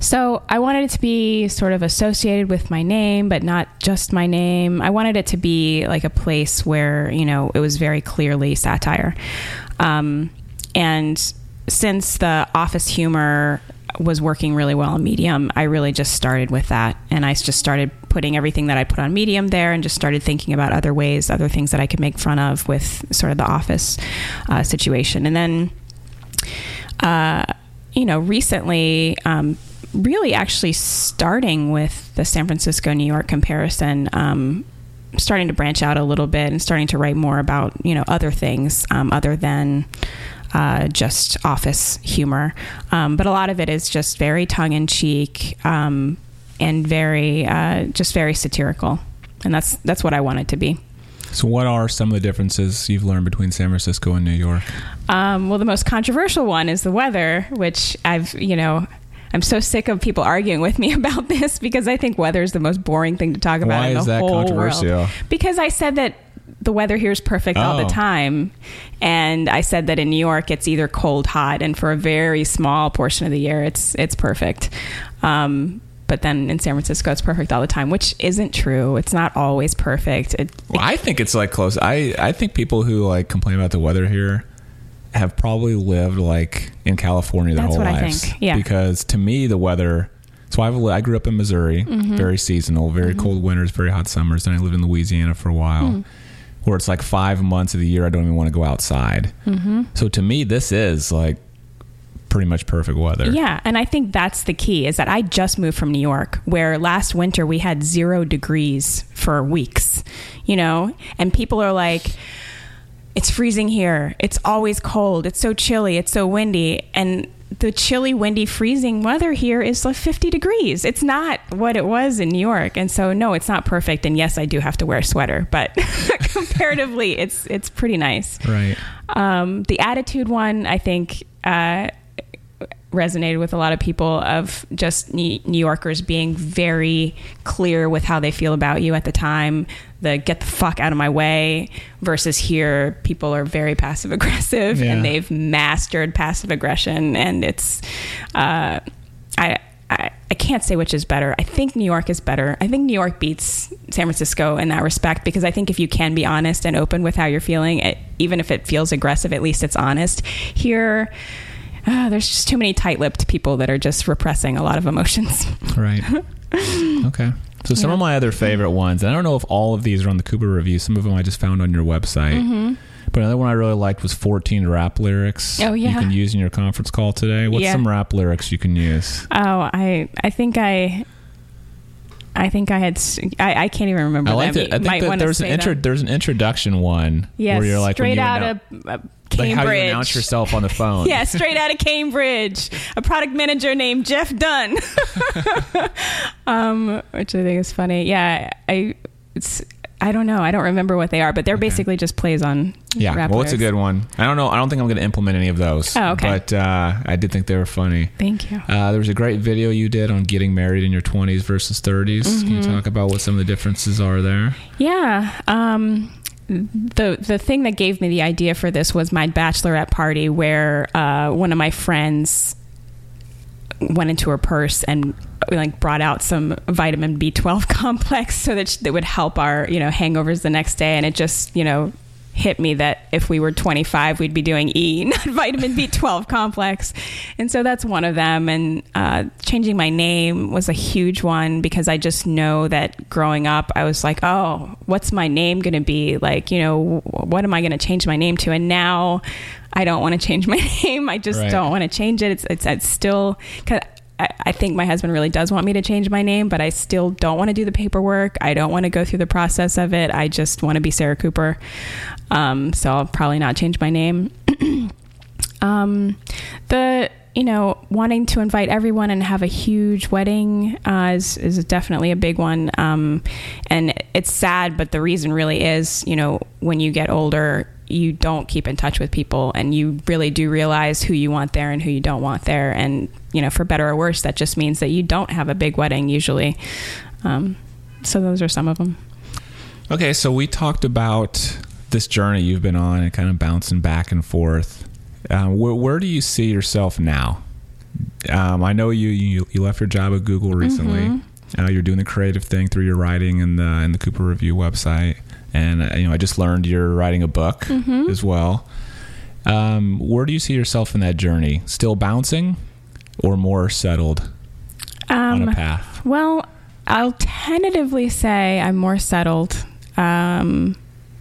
[SPEAKER 2] so I wanted it to be sort of associated with my name, but not just my name. I wanted it to be like a place where you know it was very clearly satire. Um, and since the office humor was working really well on Medium, I really just started with that, and I just started putting everything that I put on Medium there, and just started thinking about other ways, other things that I could make fun of with sort of the office uh, situation, and then uh, you know, recently, um, really actually starting with the San Francisco New York comparison, um, starting to branch out a little bit and starting to write more about, you know, other things um, other than. Uh, just office humor, um, but a lot of it is just very tongue in cheek um, and very, uh, just very satirical, and that's that's what I want it to be.
[SPEAKER 1] So, what are some of the differences you've learned between San Francisco and New York?
[SPEAKER 2] Um, well, the most controversial one is the weather, which I've, you know, I'm so sick of people arguing with me about this because I think weather is the most boring thing to talk about
[SPEAKER 1] Why
[SPEAKER 2] in the
[SPEAKER 1] is that
[SPEAKER 2] whole
[SPEAKER 1] controversial?
[SPEAKER 2] world. Because I said that the weather here is perfect all
[SPEAKER 1] Oh.
[SPEAKER 2] the time, and I said that in New York it's either cold, hot, and for a very small portion of the year it's it's perfect. Um, but then in San Francisco it's perfect all the time, which isn't true. It's not always perfect. It,
[SPEAKER 1] Well, I think it's like close. I I think people who like complain about the weather here have probably lived like in California their
[SPEAKER 2] That's
[SPEAKER 1] whole
[SPEAKER 2] what I
[SPEAKER 1] lives.
[SPEAKER 2] think, yeah.
[SPEAKER 1] Because to me, the weather. So I've I grew up in Missouri,
[SPEAKER 2] Mm-hmm.
[SPEAKER 1] very seasonal, very cold winters, very hot summers. Then I lived in Louisiana for a while,
[SPEAKER 2] Hmm.
[SPEAKER 1] where it's like five months of the year I don't even want to go outside.
[SPEAKER 2] Mm-hmm.
[SPEAKER 1] So to me, this is like pretty much perfect weather.
[SPEAKER 2] Yeah, and I think that's the key is that I just moved from New York where last winter we had 0 degrees for weeks, you know, and people are like it's freezing here. It's always cold. It's so chilly. It's so windy and the chilly, windy, freezing weather here is like 50 degrees. It's not what it was in New York. And so no, it's not perfect and yes, I do have to wear a sweater, but comparatively it's it's pretty nice.
[SPEAKER 1] Right.
[SPEAKER 2] Um, the attitude one, I think, uh, resonated with a lot of people of just New Yorkers being very clear with how they feel about you at the time. The get the fuck out of my way versus here, people are very passive aggressive
[SPEAKER 1] Yeah.
[SPEAKER 2] and they've mastered passive aggression. And it's, uh, I, I, I can't say which is better. I think New York is better. I think New York beats San Francisco in that respect because I think if you can be honest and open with how you're feeling, it, even if it feels aggressive, at least it's honest. Here, uh, there's just too many tight-lipped people that are just repressing a lot of emotions.
[SPEAKER 1] Right. okay. So some
[SPEAKER 2] Yeah.
[SPEAKER 1] of my other favorite ones, and I don't know if all of these are on the Cooper review. Some of them I just found on your website.
[SPEAKER 2] Mm-hmm.
[SPEAKER 1] But another one I really liked was 14 rap lyrics.
[SPEAKER 2] Oh, yeah.
[SPEAKER 1] You can use in your conference call today. What's
[SPEAKER 2] Yeah.
[SPEAKER 1] some rap lyrics you can use?
[SPEAKER 2] Oh, I I think I. I think I had. I can't even remember.
[SPEAKER 1] I liked
[SPEAKER 2] them.
[SPEAKER 1] it. I
[SPEAKER 2] You
[SPEAKER 1] think that
[SPEAKER 2] wanna
[SPEAKER 1] there's an intro.
[SPEAKER 2] them.
[SPEAKER 1] An introduction one
[SPEAKER 2] Yes,
[SPEAKER 1] where you're like
[SPEAKER 2] straight
[SPEAKER 1] you
[SPEAKER 2] out
[SPEAKER 1] annou-
[SPEAKER 2] of uh,
[SPEAKER 1] like
[SPEAKER 2] Cambridge.
[SPEAKER 1] how you announce yourself on the phone.
[SPEAKER 2] yeah, straight out of Cambridge. A product manager named Jeff Dunn. um, which I think is funny. Yeah, I it's I don't know. I don't remember what they are, but they're
[SPEAKER 1] Okay.
[SPEAKER 2] basically just plays on
[SPEAKER 1] Yeah.
[SPEAKER 2] rap
[SPEAKER 1] well, it's a good one. I don't know. I don't think I'm going to implement any of those.
[SPEAKER 2] Oh, okay.
[SPEAKER 1] But uh, I did think they were funny.
[SPEAKER 2] Thank you.
[SPEAKER 1] Uh, there was a great video you did on getting married in your 20s versus 30s. Can
[SPEAKER 2] Mm-hmm.
[SPEAKER 1] you talk about what some of the differences are there?
[SPEAKER 2] Yeah. Um, the the thing that gave me the idea for this was my bachelorette party where uh, one of my friends went into her purse and like brought out some vitamin B12 complex so that that would help our you know hangovers the next day. And it just you know hit me that if we were 25 we'd be doing E not vitamin B12 complex and so that's one of them and uh, changing my name was a huge one because I just know that growing up I was like oh what's my name going to be like you know what am I going to change my name to and now I don't want to change my name. I just
[SPEAKER 1] Right.
[SPEAKER 2] don't want to change it. It's it's, it's still. I think my husband really does want me to change my name, but I still don't want to do the paperwork. I don't want to go through the process of it. I just want to be Sarah Cooper. Um, so I'll probably not change my name. um, the you know wanting to invite everyone and have a huge wedding uh, is is definitely a big one. Um, and it's sad, but the reason really is you know when you get older. You don't keep in touch with people, and you really do realize who you want there and who you don't want there. And you know, for better or worse, that just means that you don't have a big wedding usually. Um, so those are some of them.
[SPEAKER 1] Okay, so we talked about this journey you've been on and kind of bouncing back and forth. Uh, where, where do you see yourself now? Um, I know you, you you left your job at Google recently. Uh, you're doing the creative thing through your writing and the and the Cooper Review website, and uh, you know I just learned you're writing a book as well. Um, where do you see yourself in that journey? Still bouncing, or more settled on
[SPEAKER 2] Um,
[SPEAKER 1] a path?
[SPEAKER 2] Well, I'll tentatively say I'm more settled um,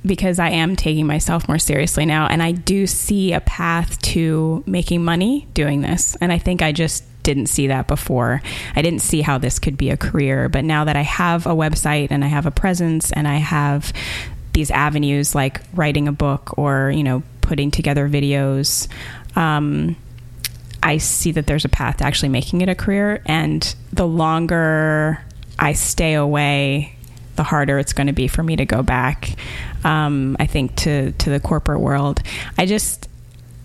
[SPEAKER 2] because I am taking myself more seriously now, and I do see a path to making money doing this. And I think I just didn't see that before. I didn't see how this could be a career, but now that I have a website and I have a presence and I have these avenues like writing a book or you know putting together videos. Um, I see that there's a path to actually making it a career. And the longer I stay away, the harder it's going to be for me to go back. Um, I think to to the corporate world. I just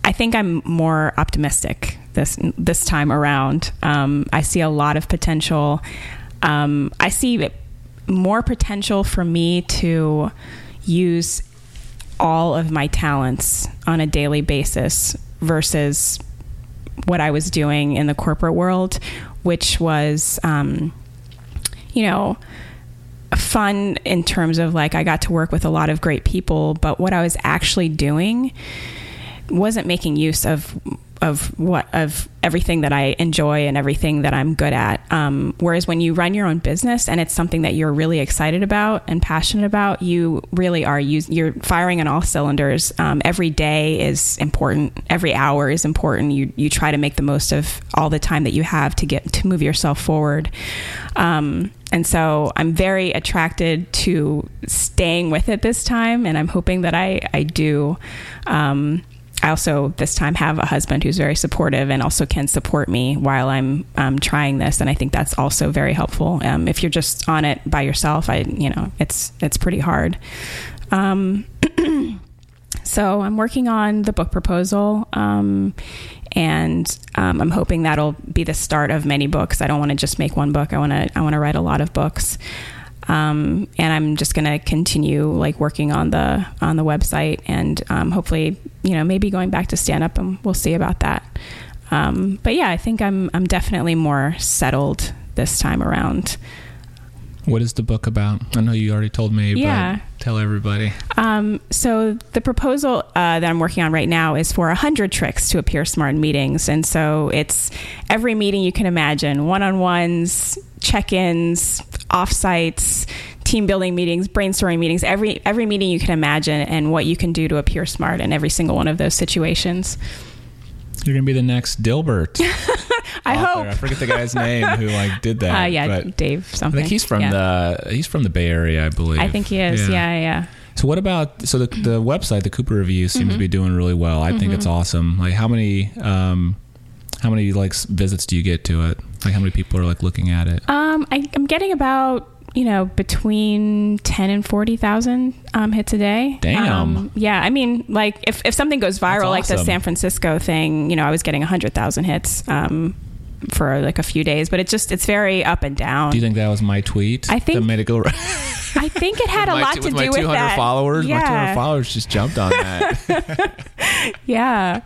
[SPEAKER 2] I think I'm more optimistic this this time around. Um, I see a lot of potential. Um, I see more potential for me to use all of my talents on a daily basis versus what I was doing in the corporate world, which was, um, you know, fun in terms of like I got to work with a lot of great people, but what I was actually doing wasn't making use of of what of everything that I enjoy and everything that I'm good at. Um, whereas when you run your own business and it's something that you're really excited about and passionate about, you really are use, you're firing on all cylinders. Um, every day is important. Every hour is important. You you try to make the most of all the time that you have to get to move yourself forward. Um, and so I'm very attracted to staying with it this time, and I'm hoping that I I do. Um, I also this time have a husband who's very supportive and also can support me while I'm um, trying this, and I think that's also very helpful. Um, if you're just on it by yourself, I you know it's it's pretty hard. Um, so I'm working on the book proposal, um, and um, I'm hoping that'll be the start of many books. I don't want to just make one book. I want to I want to write a lot of books. Um, and I'm just going to continue like working on the on the website and um, hopefully you know maybe going back to stand up and we'll see about that. Um, but yeah, I think I'm I'm definitely more settled this time around.
[SPEAKER 1] What is the book about? I know you already told me,
[SPEAKER 2] Yeah.
[SPEAKER 1] but tell everybody.
[SPEAKER 2] Um, so the proposal uh, that I'm working on right now is for 100 tricks to appear smart in meetings. And so it's every meeting you can imagine, one-on-ones, check-ins, offsites, team building meetings, brainstorming meetings, every every meeting you can imagine and what you can do to appear smart in every single one of those situations.
[SPEAKER 1] You're gonna be the next Dilbert.
[SPEAKER 2] I hope.
[SPEAKER 1] I forget the guy's name who like did that.
[SPEAKER 2] Uh, yeah,
[SPEAKER 1] but
[SPEAKER 2] Dave
[SPEAKER 1] I
[SPEAKER 2] something.
[SPEAKER 1] think he's from
[SPEAKER 2] Yeah.
[SPEAKER 1] the he's from the Bay Area, I believe.
[SPEAKER 2] I think he is. Yeah, yeah.
[SPEAKER 1] So what about so the the website, the Cooper Review, seems
[SPEAKER 2] Mm-hmm.
[SPEAKER 1] to be doing really well. I think it's awesome. Like how many um how many like visits do you get to it? Like how many people are like looking at it?
[SPEAKER 2] Um, I, I'm getting about you know between ten and forty thousand um, hits a day.
[SPEAKER 1] Damn.
[SPEAKER 2] Um, yeah, I mean, like if if something goes viral,
[SPEAKER 1] That's
[SPEAKER 2] like the. San Francisco thing, you know, I was getting hundred thousand hits. Um, for like a few days, but it just it's very up and down.
[SPEAKER 1] Do you think that was my tweet?
[SPEAKER 2] I think-
[SPEAKER 1] made it.
[SPEAKER 2] I think it had a
[SPEAKER 1] my,
[SPEAKER 2] lot to
[SPEAKER 1] with
[SPEAKER 2] do
[SPEAKER 1] my
[SPEAKER 2] with
[SPEAKER 1] 200
[SPEAKER 2] that.
[SPEAKER 1] followers.
[SPEAKER 2] Yeah.
[SPEAKER 1] My 200 followers just jumped on that.
[SPEAKER 2] yeah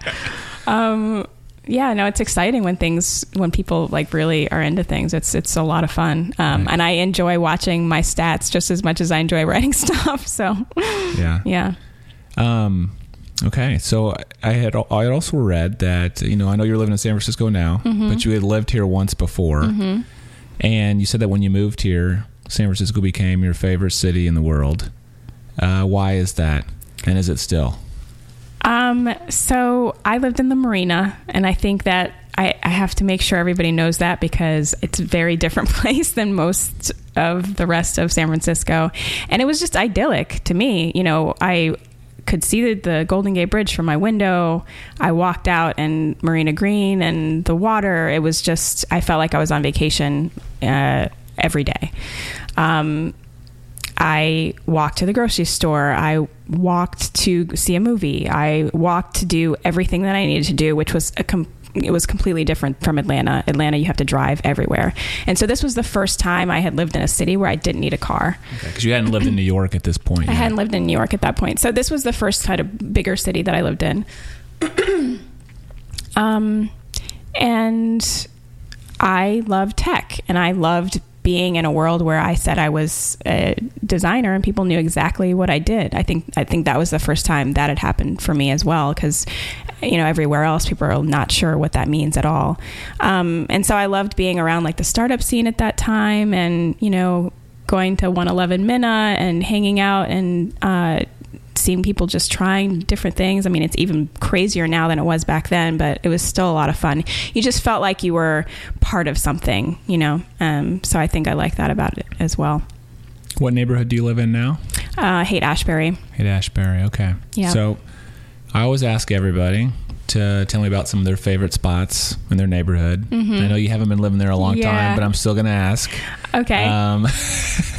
[SPEAKER 2] um yeah no it's exciting when things when people like really are into things it's it's a lot of fun um
[SPEAKER 1] Right.
[SPEAKER 2] and i enjoy watching my stats just as much as i enjoy writing stuff so
[SPEAKER 1] yeah.
[SPEAKER 2] yeah
[SPEAKER 1] Um, okay, so I had I had also read that you know I know you're living in San Francisco now,
[SPEAKER 2] Mm-hmm.
[SPEAKER 1] but you had lived here once before, and you said that when you moved here, San Francisco became your favorite city in the world. Uh, why is that, and is it still?
[SPEAKER 2] Um so i lived in the marina and i think that I, I have to make sure everybody knows that because it's a very different place than most of the rest of San Francisco. And it was just idyllic to me. You know, I could see the, the Golden Gate Bridge from my window. I walked out and Marina Green and the water. It was just, I felt like I was on vacation uh, every day. Um, I walked to the grocery store. I walked to see a movie. I walked to do everything that I needed to do, which was a com- it was completely different from Atlanta. Atlanta, you have to drive everywhere, and so this was the first time I had lived in a city where I didn't need a car.
[SPEAKER 1] Because you hadn't lived in New York at this point.
[SPEAKER 2] I
[SPEAKER 1] yet.
[SPEAKER 2] hadn't lived in New York at that point, so this was the first kind of bigger city that I lived in. um, and I loved tech, and I loved being in a world where I said I was a designer, and people knew exactly what I did. I think I think that was the first time that had happened for me as well, because you know everywhere else people are not sure what that means at all. Um, and so I loved being around like the startup scene at that time, and you know going to 111 Minna and hanging out and uh, seeing people just trying different things. I mean, it's even crazier now than it was back then, but it was still a lot of fun. You just felt like you were part of something, you know. Um, so I think I like that about it as well.
[SPEAKER 1] What neighborhood do you live in now?
[SPEAKER 2] Uh, Haight Ashbury.
[SPEAKER 1] Haight Ashbury. Okay.
[SPEAKER 2] Yeah.
[SPEAKER 1] So I always ask everybody to tell me about some of their favorite spots in their neighborhood. I know you haven't been living there a long
[SPEAKER 2] Mm-hmm. Yeah.
[SPEAKER 1] time, but I'm still going to ask.
[SPEAKER 2] Okay.
[SPEAKER 1] Um,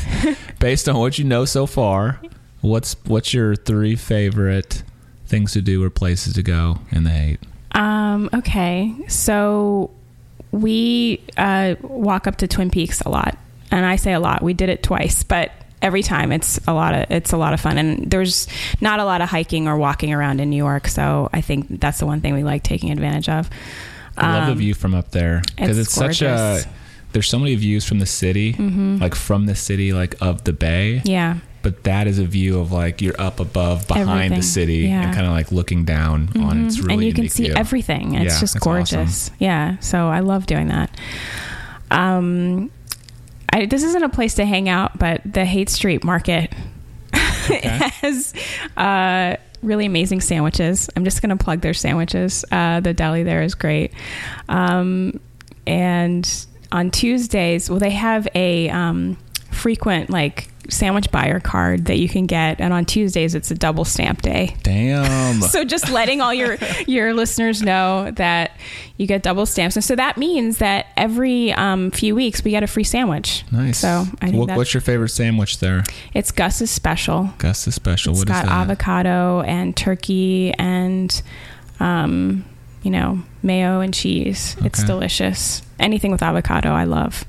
[SPEAKER 1] based on what you know so far, what's what's your three favorite things to do or places to go in the Haight?
[SPEAKER 2] Um, okay. So we uh, walk up to Twin Peaks a lot. And I say a lot. We did it twice, but every time it's a lot of it's a lot of fun and there's not a lot of hiking or walking around in New York, so I think that's the one thing we like taking advantage of.
[SPEAKER 1] I love the
[SPEAKER 2] Um,
[SPEAKER 1] view from up there because it's,
[SPEAKER 2] it's
[SPEAKER 1] such a. There's so many views from the city, like from the city, like of the bay.
[SPEAKER 2] Yeah.
[SPEAKER 1] But that is a view of like you're up above behind
[SPEAKER 2] Everything.
[SPEAKER 1] the city
[SPEAKER 2] Yeah.
[SPEAKER 1] and kind of like looking down on it. It's really
[SPEAKER 2] and you can see
[SPEAKER 1] view.
[SPEAKER 2] everything. It's
[SPEAKER 1] Yeah,
[SPEAKER 2] just gorgeous. Yeah, so I love doing that. Um, I, this isn't a place to hang out, but the Haight Street Market has uh, really amazing sandwiches. I'm just going to plug their sandwiches. Uh, the deli there is great. Um, and on Tuesdays, well, they have a um, frequent like sandwich buyer card that you can get, and on Tuesdays it's a double stamp day.
[SPEAKER 1] Damn.
[SPEAKER 2] So just letting all your your listeners know that you get double stamps, and so that means that every um, few weeks we get a free sandwich.
[SPEAKER 1] nice.
[SPEAKER 2] So I think
[SPEAKER 1] what, what's your favorite sandwich there?
[SPEAKER 2] it's Gus's special.
[SPEAKER 1] Gus's special.
[SPEAKER 2] It's
[SPEAKER 1] What is
[SPEAKER 2] got
[SPEAKER 1] that?
[SPEAKER 2] avocado and turkey and um, you know mayo and cheese. It's delicious. Anything with avocado, I love.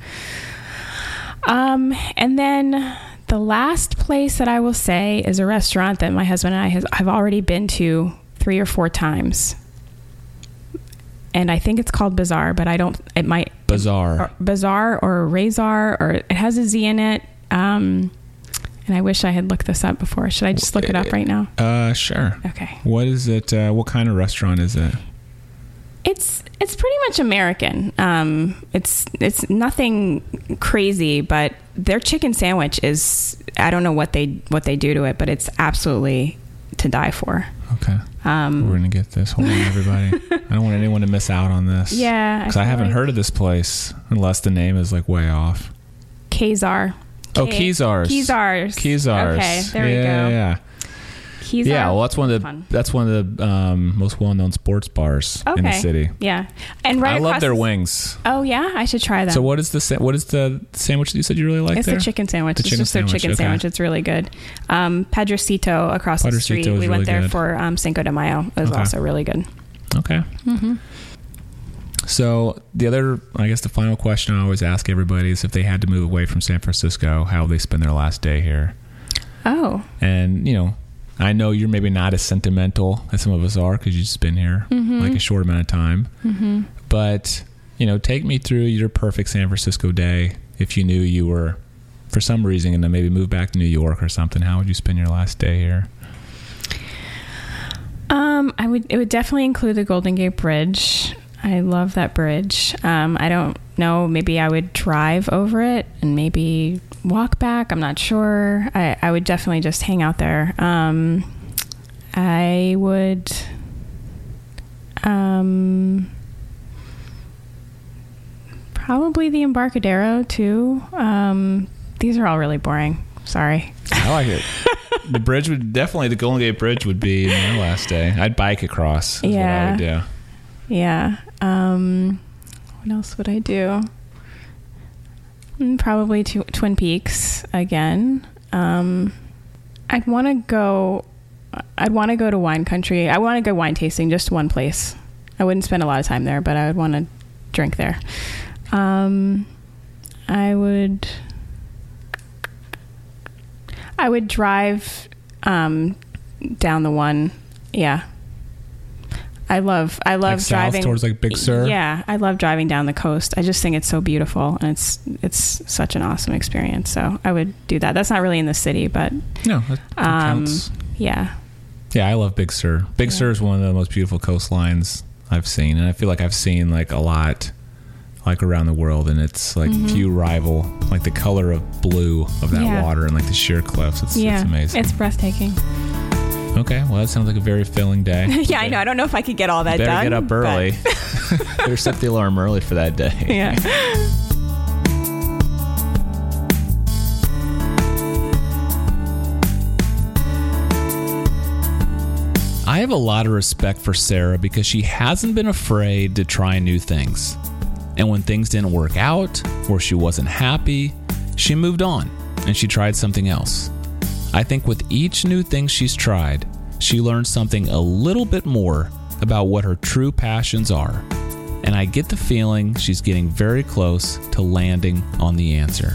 [SPEAKER 2] Um, and then the last place that I will say is a restaurant that my husband and I has, have already been to three or four times. And I think it's called Bazaar, but I don't. It might
[SPEAKER 1] Bazaar.
[SPEAKER 2] or Bazaar or Razor or it has a Z in it. Um, and I wish I had looked this up before. Should I just look it up right now?
[SPEAKER 1] Uh, sure.
[SPEAKER 2] Okay.
[SPEAKER 1] What is it? Uh, what kind of restaurant is it?
[SPEAKER 2] It's it's pretty much American. Um, it's it's nothing crazy, but their chicken sandwich is I don't know what they what they do to it, but it's absolutely to die for.
[SPEAKER 1] Okay.
[SPEAKER 2] Um,
[SPEAKER 1] We're gonna get this. Hold on, everybody. I don't want anyone to miss out on this.
[SPEAKER 2] Yeah,
[SPEAKER 1] Because I,
[SPEAKER 2] feel
[SPEAKER 1] haven't
[SPEAKER 2] like-
[SPEAKER 1] heard of this place unless the name is like way off.
[SPEAKER 2] Kezar.
[SPEAKER 1] Oh,
[SPEAKER 2] K-
[SPEAKER 1] Kezars.
[SPEAKER 2] Kezars.
[SPEAKER 1] Kezars.
[SPEAKER 2] Okay, there we
[SPEAKER 1] yeah,
[SPEAKER 2] go.
[SPEAKER 1] Yeah.
[SPEAKER 2] Kezar.
[SPEAKER 1] Yeah. Well, that's one of the
[SPEAKER 2] Fun.
[SPEAKER 1] that's one of the um, most well known sports bars in the city.
[SPEAKER 2] Yeah, and right
[SPEAKER 1] I love their wings.
[SPEAKER 2] Oh yeah, I should try that.
[SPEAKER 1] So what is the sa- what is the sandwich that you said you really like
[SPEAKER 2] it's
[SPEAKER 1] there?
[SPEAKER 2] the chicken sandwich.
[SPEAKER 1] The
[SPEAKER 2] it's
[SPEAKER 1] chicken
[SPEAKER 2] just their
[SPEAKER 1] sandwich,
[SPEAKER 2] chicken
[SPEAKER 1] okay.
[SPEAKER 2] sandwich. It's really good. Um, Padrecito across the
[SPEAKER 1] Padrecito
[SPEAKER 2] street.
[SPEAKER 1] is
[SPEAKER 2] We went there
[SPEAKER 1] good.
[SPEAKER 2] for um, Cinco de Mayo. It was
[SPEAKER 1] Okay.
[SPEAKER 2] also really good.
[SPEAKER 1] Okay.
[SPEAKER 2] Mm-hmm.
[SPEAKER 1] So the other, I guess, the final question I always ask everybody is if they had to move away from San Francisco, how would they spend their last day here?
[SPEAKER 2] Oh,
[SPEAKER 1] And you know, I know you're maybe not as sentimental as some of us are because you've just been here like a short amount of time.
[SPEAKER 2] hmm
[SPEAKER 1] But you know, take me through your perfect San Francisco day. If you knew you were, for some reason, going to maybe move back to New York or something, how would you spend your last day here?
[SPEAKER 2] Um, I would. It would definitely include the Golden Gate Bridge. I love that bridge. Um, I don't know. Maybe I would drive over it and maybe walk back. I'm not sure. I, I would definitely just hang out there. Um, I would. Um, probably the Embarcadero too. Um, these are all really boring. Sorry.
[SPEAKER 1] I like it. the bridge would definitely the Golden Gate Bridge would be my last day. I'd bike across. Is What I
[SPEAKER 2] Yeah.
[SPEAKER 1] would do.
[SPEAKER 2] Yeah. Um, what else would I do? Mm, Probably to Twin Peaks again. Um, I'd want to go. I'd want to go to wine country. I want to go wine tasting, just one place. I wouldn't spend a lot of time there, but I would want to drink there. Um, I would. I would drive um, down the one. Yeah. I love. I love
[SPEAKER 1] Like south
[SPEAKER 2] driving
[SPEAKER 1] towards like Big Sur.
[SPEAKER 2] Yeah, I love driving down the coast. I just think it's so beautiful, and it's it's such an awesome experience. So I would do that. That's not really in the city, but
[SPEAKER 1] No, that, that
[SPEAKER 2] um,
[SPEAKER 1] counts.
[SPEAKER 2] yeah,
[SPEAKER 1] Yeah, I love Big Sur. Big
[SPEAKER 2] Yeah.
[SPEAKER 1] Sur is one of the most beautiful coastlines I've seen, and I feel like I've seen like a lot, like around the world, and it's like
[SPEAKER 2] Mhm.
[SPEAKER 1] few rival like the color of blue of that
[SPEAKER 2] Yeah.
[SPEAKER 1] water and like the sheer cliffs. It's,
[SPEAKER 2] yeah,
[SPEAKER 1] it's amazing.
[SPEAKER 2] It's breathtaking.
[SPEAKER 1] Okay, well that sounds like a very filling day.
[SPEAKER 2] yeah, I know. I don't know if I could get all that done.
[SPEAKER 1] Better
[SPEAKER 2] done.
[SPEAKER 1] get up early. Better set the alarm early for that day.
[SPEAKER 2] yeah.
[SPEAKER 1] I have a lot of respect for Sarah because she hasn't been afraid to try new things. And when things didn't work out or she wasn't happy, she moved on and she tried something else. I think with each new thing she's tried, she learns something a little bit more about what her true passions are. And I get the feeling she's getting very close to landing on the answer.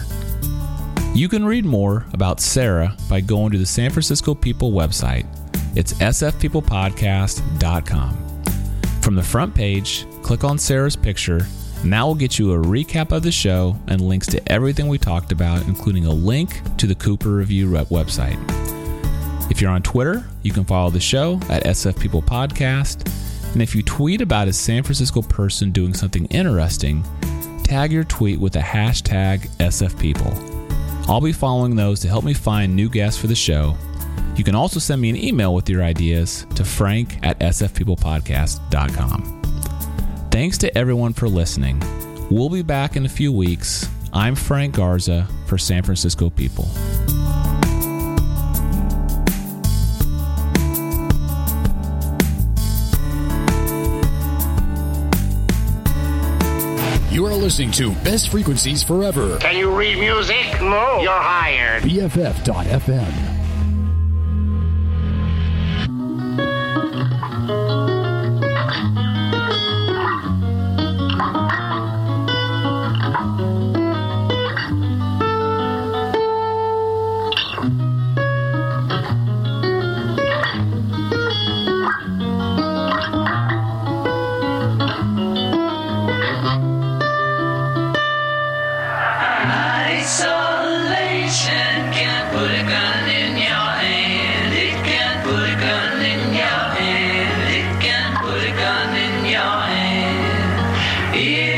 [SPEAKER 1] You can read more about Sarah by going to the San Francisco People website. It's sfpeoplepodcast.com. From the front page, click on Sarah's picture, that will get you a recap of the show and links to everything we talked about, including a link to the Cooper Review website. If you're on Twitter, you can follow the show at SF People Podcast. And if you tweet about a San Francisco person doing something interesting, tag your tweet with the hashtag SFPeople. I'll be following those to help me find new guests for the show. You can also send me an email with your ideas to frank at sfpeoplepodcast.com. Thanks to everyone for listening. We'll be back in a few weeks. I'm Frank Garza for San Francisco People.
[SPEAKER 3] You are listening to Best Frequencies Forever.
[SPEAKER 4] Can you read music? No. You're hired.
[SPEAKER 3] BFF.FM.
[SPEAKER 5] hand.